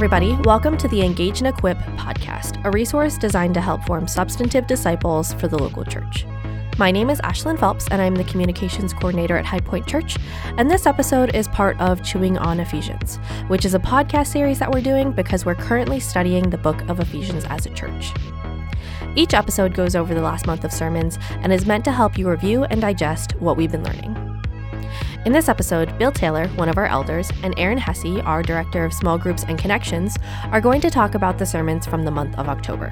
everybody. Welcome to the Engage and Equip podcast, a resource designed to help form substantive disciples for the local church. My name is Ashlyn Phelps, and I'm the communications coordinator at High Point Church. And this episode is part of Chewing on Ephesians, which is a podcast series that we're doing because we're currently studying the book of Ephesians as a church. Each episode goes over the last month of sermons and is meant to help you review and digest what we've been learning. In this episode, Bill Taylor, one of our elders, and Erin Hesse, our director of small groups and connections, are going to talk about the sermons from the month of October.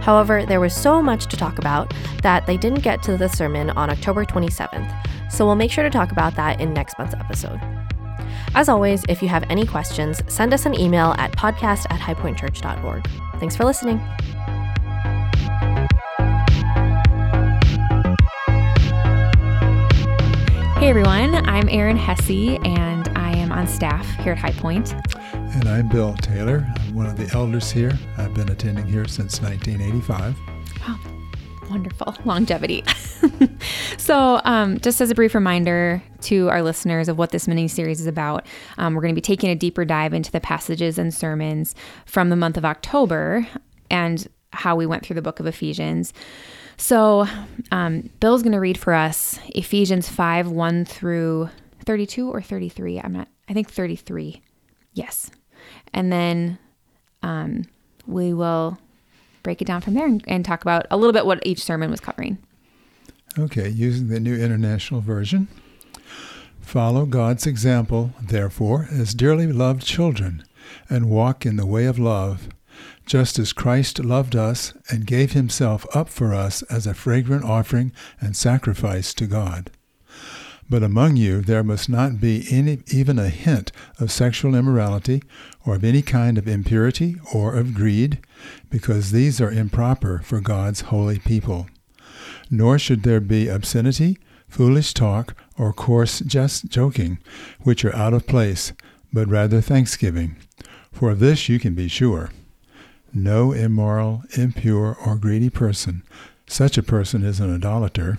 However, there was so much to talk about that they didn't get to the sermon on October 27th, so we'll make sure to talk about that in next month's episode. As always, if you have any questions, send us an email at podcast at highpointchurch.org. Thanks for listening. Hey everyone, I'm Erin Hesse and I am on staff here at High Point. And I'm Bill Taylor. I'm one of the elders here. I've been attending here since 1985. Wow, wonderful longevity. so, um, just as a brief reminder to our listeners of what this mini series is about, um, we're going to be taking a deeper dive into the passages and sermons from the month of October and how we went through the book of Ephesians. So, um, Bill's going to read for us Ephesians 5 1 through 32 or 33. I'm not, I think 33. Yes. And then um, we will break it down from there and, and talk about a little bit what each sermon was covering. Okay, using the New International Version. Follow God's example, therefore, as dearly loved children, and walk in the way of love just as Christ loved us and gave himself up for us as a fragrant offering and sacrifice to God. But among you there must not be any, even a hint of sexual immorality, or of any kind of impurity, or of greed, because these are improper for God's holy people. Nor should there be obscenity, foolish talk, or coarse just joking, which are out of place, but rather thanksgiving. For of this you can be sure. No immoral, impure, or greedy person, such a person is an idolater,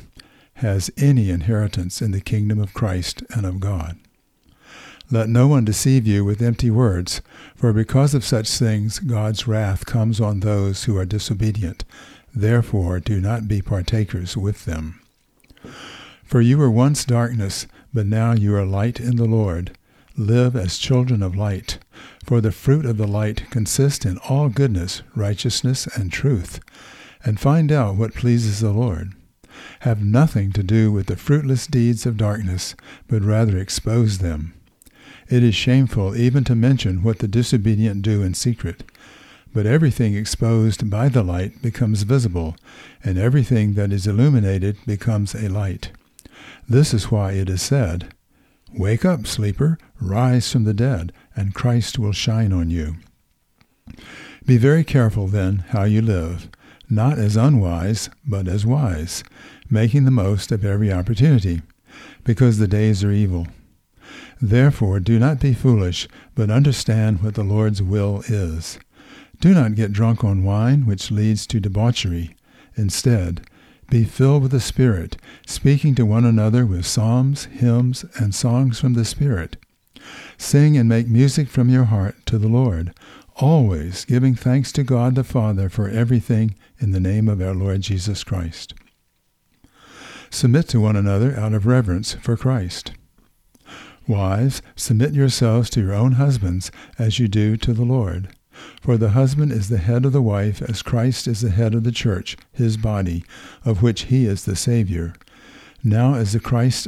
has any inheritance in the kingdom of Christ and of God. Let no one deceive you with empty words, for because of such things God's wrath comes on those who are disobedient. Therefore do not be partakers with them. For you were once darkness, but now you are light in the Lord. Live as children of light. For the fruit of the light consists in all goodness, righteousness, and truth. And find out what pleases the Lord. Have nothing to do with the fruitless deeds of darkness, but rather expose them. It is shameful even to mention what the disobedient do in secret. But everything exposed by the light becomes visible, and everything that is illuminated becomes a light. This is why it is said, Wake up, sleeper, rise from the dead, and Christ will shine on you. Be very careful, then, how you live, not as unwise, but as wise, making the most of every opportunity, because the days are evil. Therefore, do not be foolish, but understand what the Lord's will is. Do not get drunk on wine, which leads to debauchery. Instead, be filled with the Spirit, speaking to one another with psalms, hymns, and songs from the Spirit. Sing and make music from your heart to the Lord, always giving thanks to God the Father for everything in the name of our Lord Jesus Christ. Submit to one another out of reverence for Christ. Wives, submit yourselves to your own husbands as you do to the Lord. For the husband is the head of the wife, as Christ is the head of the church, his body, of which he is the Savior. Now as the Christ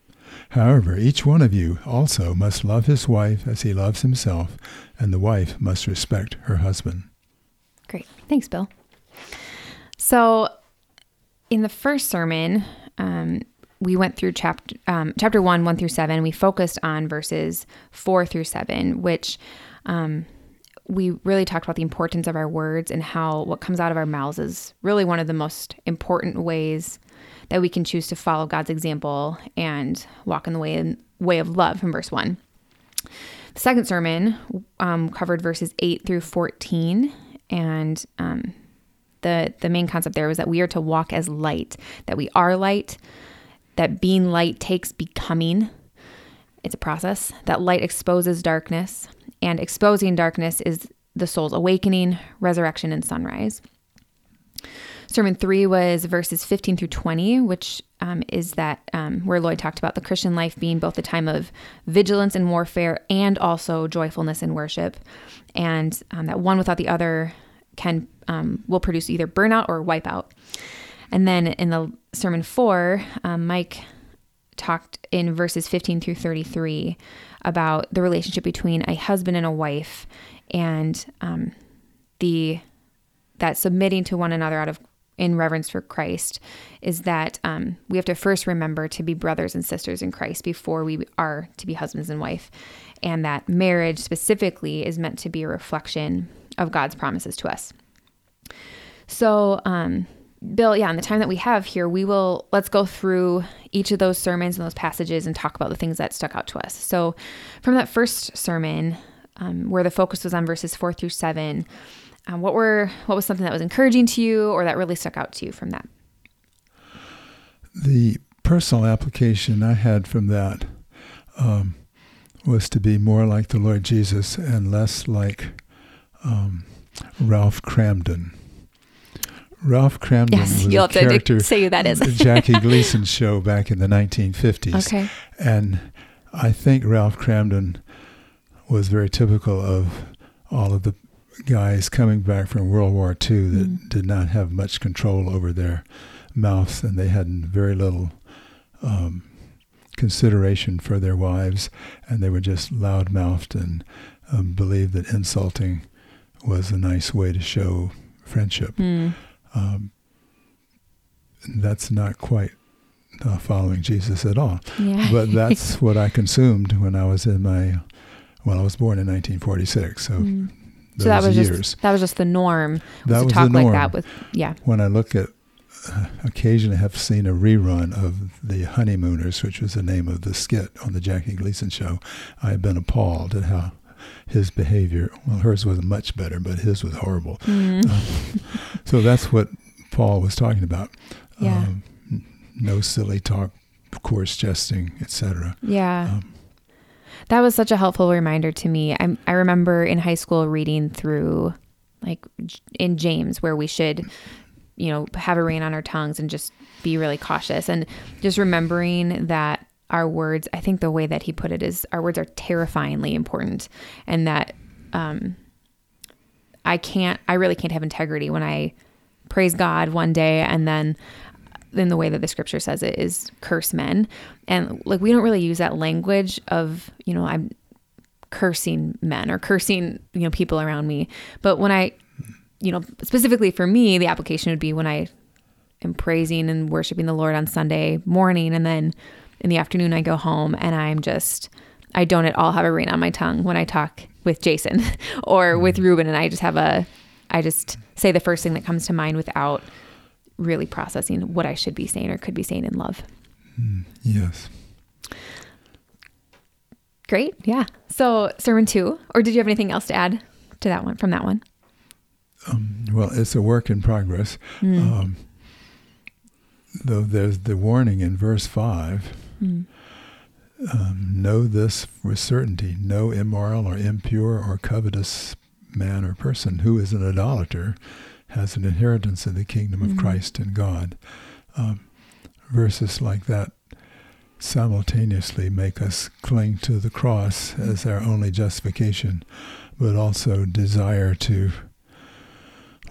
However, each one of you also must love his wife as he loves himself, and the wife must respect her husband. Great. Thanks, Bill. So, in the first sermon, um, we went through chapter um, chapter one, one through seven. We focused on verses four through seven, which um, we really talked about the importance of our words and how what comes out of our mouths is really one of the most important ways that we can choose to follow God's example and walk in the way way of love from verse one. The second sermon um, covered verses eight through fourteen, and um, the the main concept there was that we are to walk as light, that we are light that being light takes becoming. It's a process. That light exposes darkness, and exposing darkness is the soul's awakening, resurrection, and sunrise. Sermon three was verses 15 through 20, which um, is that um, where Lloyd talked about the Christian life being both a time of vigilance and warfare and also joyfulness and worship. And um, that one without the other can um, will produce either burnout or wipeout. And then in the sermon four, um, Mike talked in verses 15 through 33 about the relationship between a husband and a wife and um, the that submitting to one another out of in reverence for Christ is that um, we have to first remember to be brothers and sisters in Christ before we are to be husbands and wife, and that marriage specifically is meant to be a reflection of God's promises to us. So, um, Bill, yeah, in the time that we have here, we will let's go through each of those sermons and those passages and talk about the things that stuck out to us. So, from that first sermon, um, where the focus was on verses four through seven, um, what were what was something that was encouraging to you or that really stuck out to you from that? The personal application I had from that um, was to be more like the Lord Jesus and less like um, Ralph Kramden. Ralph Kramden yes, was you'll a have to character say who that is. the Jackie Gleason show back in the 1950s. Okay. And I think Ralph Kramden was very typical of all of the guys coming back from World War II that Mm. did not have much control over their mouths and they had very little um, consideration for their wives and they were just loud-mouthed and um, believed that insulting was a nice way to show friendship. Mm. Um, that's not quite uh, following Jesus at all. Yeah. But that's what I consumed when I was in my, well, I was born in 1946, so Mm. So that was years. just that was just the norm. Was that to was talk the norm. like that with yeah. when I look at, uh, occasionally have seen a rerun of The Honeymooners, which was the name of the skit on the Jackie Gleason show. I have been appalled at how his behavior, well, hers was much better, but his was horrible. Mm. Uh, so that's what Paul was talking about. Yeah. Um, no silly talk, coarse jesting, etc. Yeah. Um, That was such a helpful reminder to me. I I remember in high school reading through like in James where we should you know have a rein on our tongues and just be really cautious and just remembering that our words I think the way that he put it is our words are terrifyingly important and that um I can't I really can't have integrity when I praise God one day and then in the way that the scripture says it is curse men. And like we don't really use that language of you know i'm cursing men or cursing you know people around me. But when i you know specifically for me the application would be when i am praising and worshiping the lord on sunday morning and then in the afternoon i go home and i'm just i don't at all have a rein on my tongue when i talk with jason or with mm. ruben and i just have a i just say the first thing that comes to mind without really processing what I should be saying or could be saying in love. mm, yes. Great. Yeah. So sermon two, or did you have anything else to add to that one from that one? Um, well, it's a work in progress. Mm. Um, though there's the warning in verse 5 Mm. um, know this with certainty no immoral or impure or covetous man or person who is an idolater has an inheritance in the kingdom of Mhm. Christ and God. Um, verses like that simultaneously make us cling to the cross as our only justification, but also desire to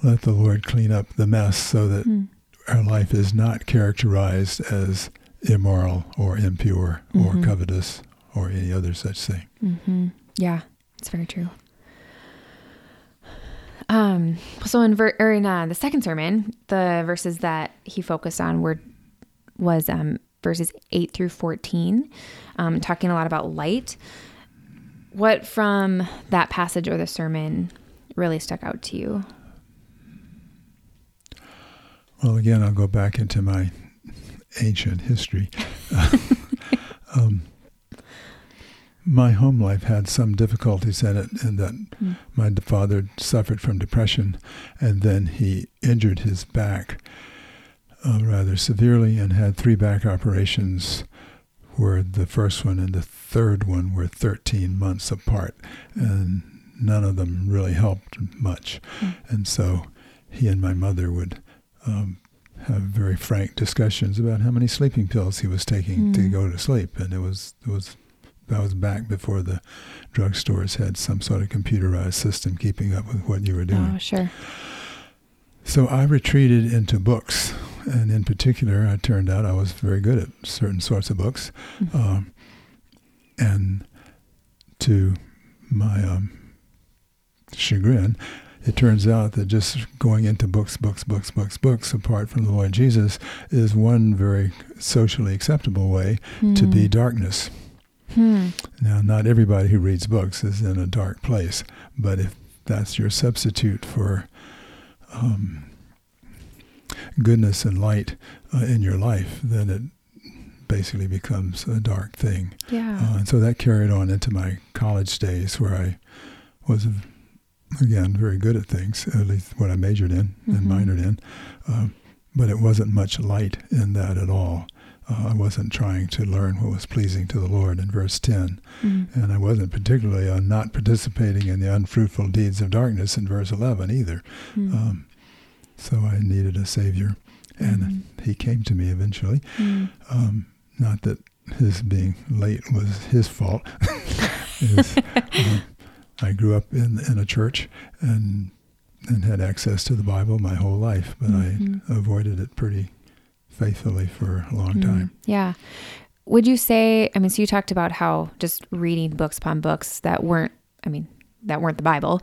let the Lord clean up the mess so that Mm. our life is not characterized as immoral or impure or Mhm. covetous or any other such thing. Mm-hmm. Yeah, it's very true. Um, so in ver- or in uh, the second sermon, the verses that he focused on were was um, verses eight through fourteen, um, talking a lot about light. What from that passage or the sermon really stuck out to you? Well, again, I'll go back into my ancient history. um, my home life had some difficulties in it, in that Mm. my father suffered from depression, and then he injured his back uh, rather severely and had three back operations, where the first one and the third one were 13 months apart, and none of them really helped much. Mm. And so he and my mother would um, have very frank discussions about how many sleeping pills he was taking to Mm. go to sleep, and it was it was that was back before the drugstores had some sort of computerized system keeping up with what you were doing. Oh, sure. So I retreated into books, and in particular, I turned out I was very good at certain sorts of books, Mhm. um, and to my um, chagrin, it turns out that just going into books, books, books, books, books, apart from the Lord Jesus, is one very socially acceptable way to be Mm. darkness. Hmm. Now, not everybody who reads books is in a dark place, but if that's your substitute for um, goodness and light uh, in your life, then it basically becomes a dark thing. Yeah. Uh, and so that carried on into my college days where I was, again, very good at things, at least what I majored in Mhm. and minored in. Uh, but it wasn't much light in that at all. Uh, I wasn't trying to learn what was pleasing to the Lord in verse 10. Mm. And I wasn't particularly uh, not participating in the unfruitful deeds of darkness in verse 11 either. Mm. Um, so I needed a Savior. And Mhm. he came to me eventually. Mm. Um, not that his being late was his fault. Was, uh, I grew up in, in a church and and had access to the Bible my whole life, but. I avoided it pretty faithfully for a long Mm, time. Yeah. Would you say, I mean, so you talked about how just reading books upon books that weren't, I mean, that weren't the Bible,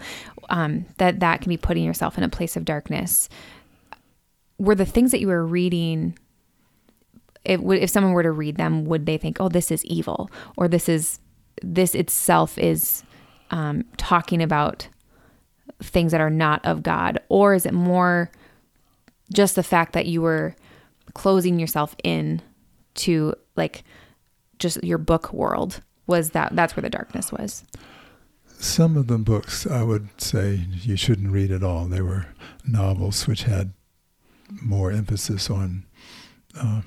um, that that can be putting yourself in a place of darkness. Were the things that you were reading, would, if someone were to read them, would they think, oh, this is evil, or this is, this itself is um, talking about things that are not of God, or is it more just the fact that you were closing yourself in to like just your book world was that that's where the darkness was Some of the books I would say you shouldn't read at all. They were novels which had more emphasis on uh,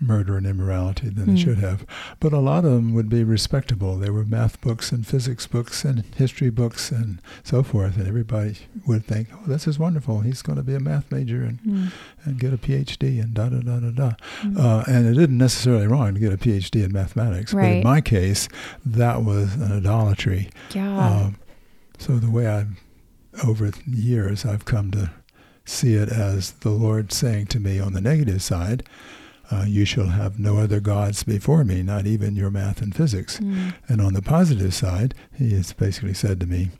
murder and immorality than Mm. it should have. But a lot of them would be respectable. They were math books and physics books and history books and so forth. And everybody would think, oh, this is wonderful. He's going to be a math major and, Mm. and get a PhD and da da da da da. Mm. Uh, and it isn't necessarily wrong to get a PhD in mathematics. But in my case, that was an idolatry. yeah Um, so the way I, over the years, I've come to see it as the Lord saying to me on the negative side, uh, "You shall have no other gods before me, not even your math and physics." Mm. And on the positive side, He has basically said to me,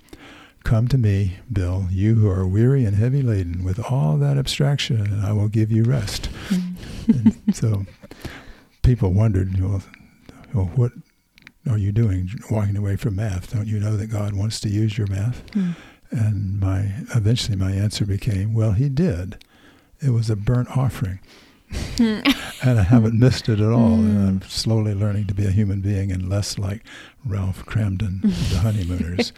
"Come to me, Bill, you who are weary and heavy laden with all that abstraction, and I will give you rest." Mm. and so people wondered, well, well, what are you doing walking away from math? Don't you know that God wants to use your math? Mm. And my eventually my answer became, well, he did. It was a burnt offering. and I haven't missed it at all. And I'm slowly learning to be a human being and less like Ralph Kramden, the honeymooners.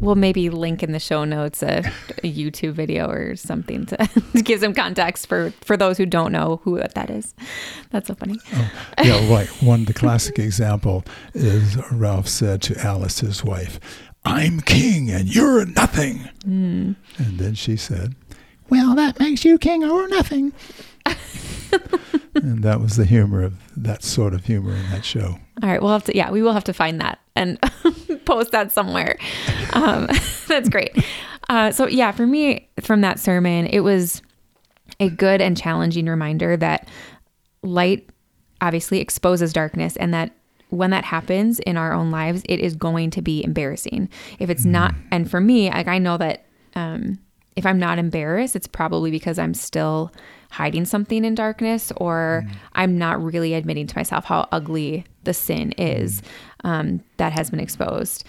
we'll maybe link in the show notes a, a youtube video or something to, to give some context for for those who don't know who that is that's so funny Oh, yeah, like one the classic example is Ralph said to Alice, his wife, "I'm king and you're nothing." Mm. And then she said, "Well, that makes you king or nothing." and that was the humor of that sort of humor in that show. All right, we'll have to. Yeah, we will have to find that and post that somewhere. Um, that's great. Uh, so yeah, for me, from that sermon, it was a good and challenging reminder that light obviously exposes darkness, and that when that happens in our own lives, it is going to be embarrassing. If it's not, and for me, like I know that um, if I'm not embarrassed, it's probably because I'm still hiding something in darkness or mm. I'm not really admitting to myself how ugly the sin is um, that has been exposed.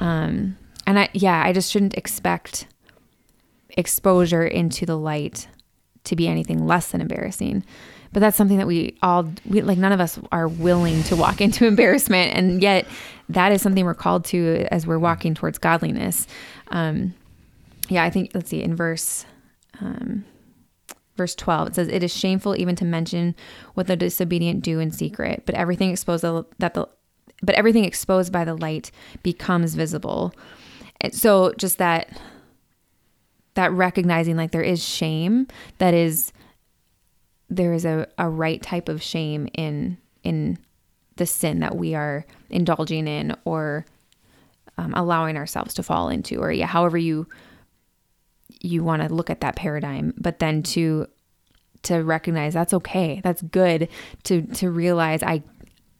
Um, and I, yeah, I just shouldn't expect exposure into the light to be anything less than embarrassing. But that's something that we all, we, like, none of us are willing to walk into embarrassment. And yet, that is something we're called to as we're walking towards godliness. Um, yeah, I think, let's see, in verse, um, verse 12 it says it is shameful even to mention what the disobedient do in secret but everything exposed that the but everything exposed by the light becomes visible. And so just that that recognizing like there is shame that is there is a, a right type of shame in in the sin that we are indulging in or um, allowing ourselves to fall into or yeah however you you want to look at that paradigm but then to to recognize that's okay that's good to to realize i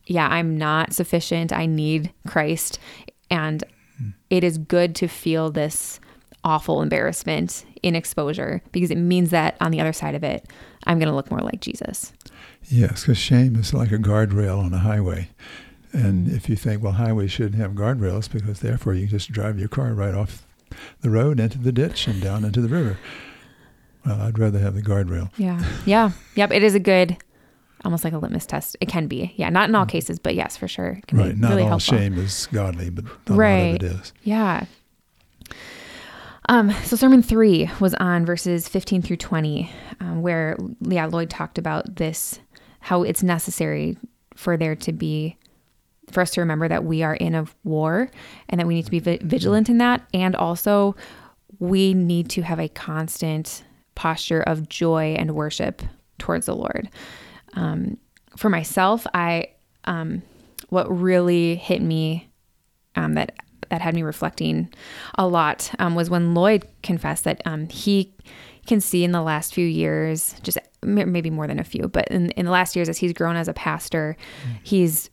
yeah i'm not sufficient i need christ and hmm. it is good to feel this awful embarrassment in exposure because it means that on the other side of it i'm going to look more like jesus. Yes because shame is like a guardrail on a highway. And mm-hmm. if you think well highways shouldn't have guardrails because therefore you just drive your car right off the road into the ditch and down into the river. Well, I'd rather have the guardrail. Yeah. Yeah. Yep. It is a good, almost like a litmus test. It can be. Yeah. Not in all mm. cases, but yes, for sure. Can right. Not really all helpful. shame is godly, but a right. lot of it is. Yeah. Um, so sermon three was on verses 15 through 20, um, where yeah, Lloyd talked about this, how it's necessary for there to be for us to remember that we are in a war and that we need to be vigilant in that. And also, we need to have a constant posture of joy and worship towards the Lord. Um, for myself, I um, what really hit me um, that that had me reflecting a lot um, was when Lloyd confessed that um, he can see in the last few years, just maybe more than a few, but in, in the last years as he's grown as a pastor, mm. he's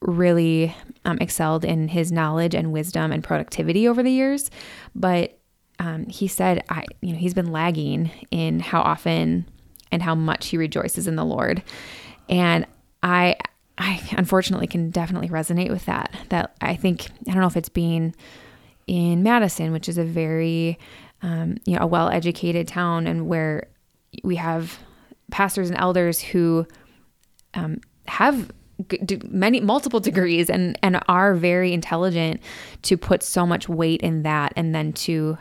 really um, excelled in his knowledge and wisdom and productivity over the years. But um, he said, I, you know, he's been lagging in how often and how much he rejoices in the Lord. And I, I unfortunately can definitely resonate with that. That I think, I don't know if it's being in Madison, which is a very, um, you know, a well educated town and where we have pastors and elders who um, have many multiple degrees and and are very intelligent to put so much weight in that and then to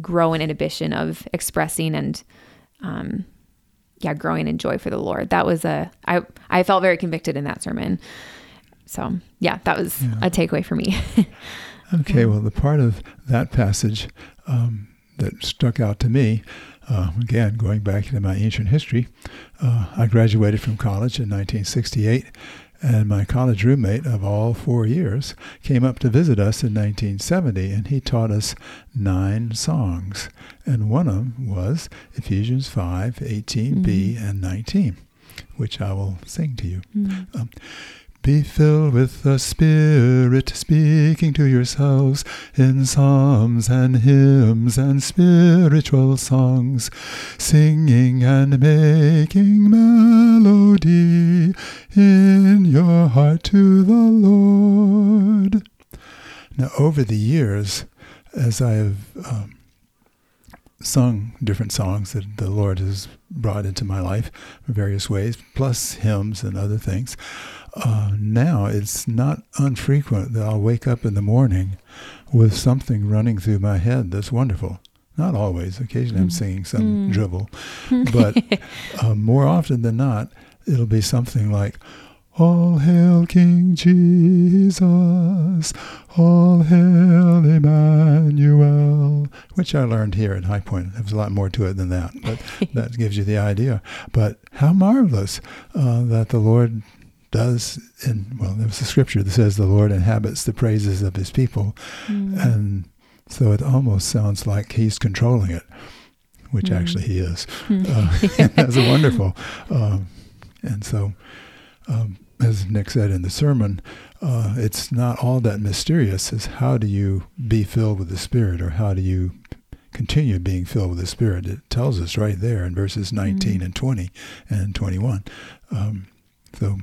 grow an inhibition of expressing and um yeah growing in joy for the lord. That was a i i felt very convicted in that sermon. So yeah that was yeah. a takeaway for me. Okay well the part of that passage um, that stuck out to me uh, again, going back into my ancient history, uh, I graduated from college in 1968, and my college roommate of all four years came up to visit us in 1970, and he taught us nine songs. And one of them was Ephesians 5, 18b, mm-hmm. and 19, which I will sing to you. Mm-hmm. Um, be filled with the Spirit, speaking to yourselves in psalms and hymns and spiritual songs, singing and making melody in your heart to the Lord. Now, over the years, as I have um, sung different songs that the Lord has brought into my life in various ways, plus hymns and other things, uh, now it's not unfrequent that I'll wake up in the morning with something running through my head that's wonderful. Not always. Occasionally mm. I'm singing some mm. dribble. But uh, more often than not, it'll be something like, all hail King Jesus, all hail Emmanuel, which I learned here at High Point. There's a lot more to it than that, but that gives you the idea. But how marvelous uh, that the Lord does in well there's a scripture that says the lord inhabits the praises of his people mm. and so it almost sounds like he's controlling it which mm. actually he is mm. uh, that's wonderful um, and so um, as nick said in the sermon uh, it's not all that mysterious as how do you be filled with the spirit or how do you continue being filled with the spirit it tells us right there in verses 19 mm. and 20 and 21 um, so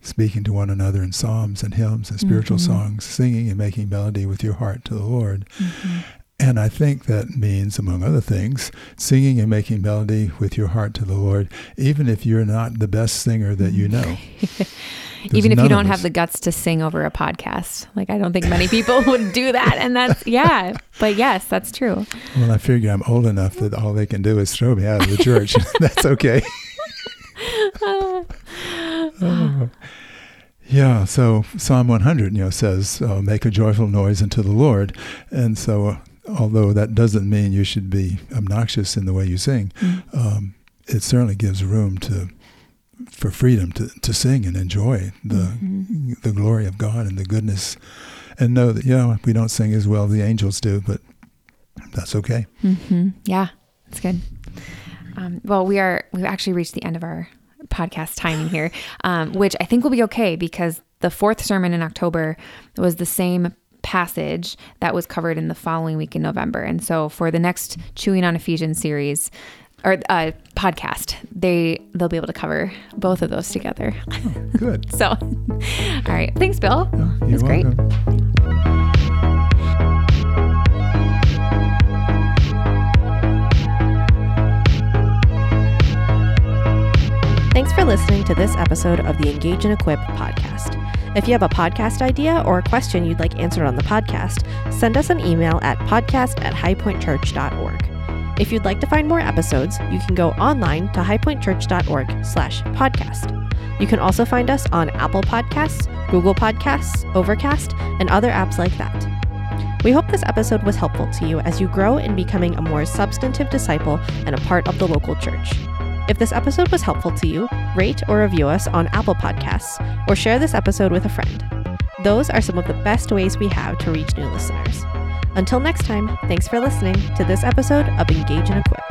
speaking to one another in psalms and hymns and spiritual mm-hmm. songs, singing and making melody with your heart to the Lord. Mm-hmm. And I think that means, among other things, singing and making melody with your heart to the Lord, even if you're not the best singer that you know. even if you don't have the guts to sing over a podcast. Like, I don't think many people would do that. And that's, yeah. But yes, that's true. Well, I figure I'm old enough that all they can do is throw me out of the church. that's okay. Yeah, so Psalm 100, you know, says, uh, "Make a joyful noise unto the Lord," and so, uh, although that doesn't mean you should be obnoxious in the way you sing, mm-hmm. um, it certainly gives room to for freedom to, to sing and enjoy the mm-hmm. the glory of God and the goodness, and know that yeah, we don't sing as well as the angels do, but that's okay. Mm-hmm. Yeah, it's good. Um, well, we are we've actually reached the end of our podcast timing here, um, which I think will be okay because the fourth sermon in October was the same passage that was covered in the following week in November. And so for the next Chewing on Ephesians series, or uh, podcast, they they'll be able to cover both of those together. Oh, good. so, all right. Thanks, Bill. Oh, That's great. Listening to this episode of the Engage and Equip podcast. If you have a podcast idea or a question you'd like answered on the podcast, send us an email at podcast at highpointchurch.org. If you'd like to find more episodes, you can go online to highpointchurch.org slash podcast. You can also find us on Apple Podcasts, Google Podcasts, Overcast, and other apps like that. We hope this episode was helpful to you as you grow in becoming a more substantive disciple and a part of the local church. If this episode was helpful to you, rate or review us on Apple Podcasts or share this episode with a friend. Those are some of the best ways we have to reach new listeners. Until next time, thanks for listening to this episode of Engage and Equip.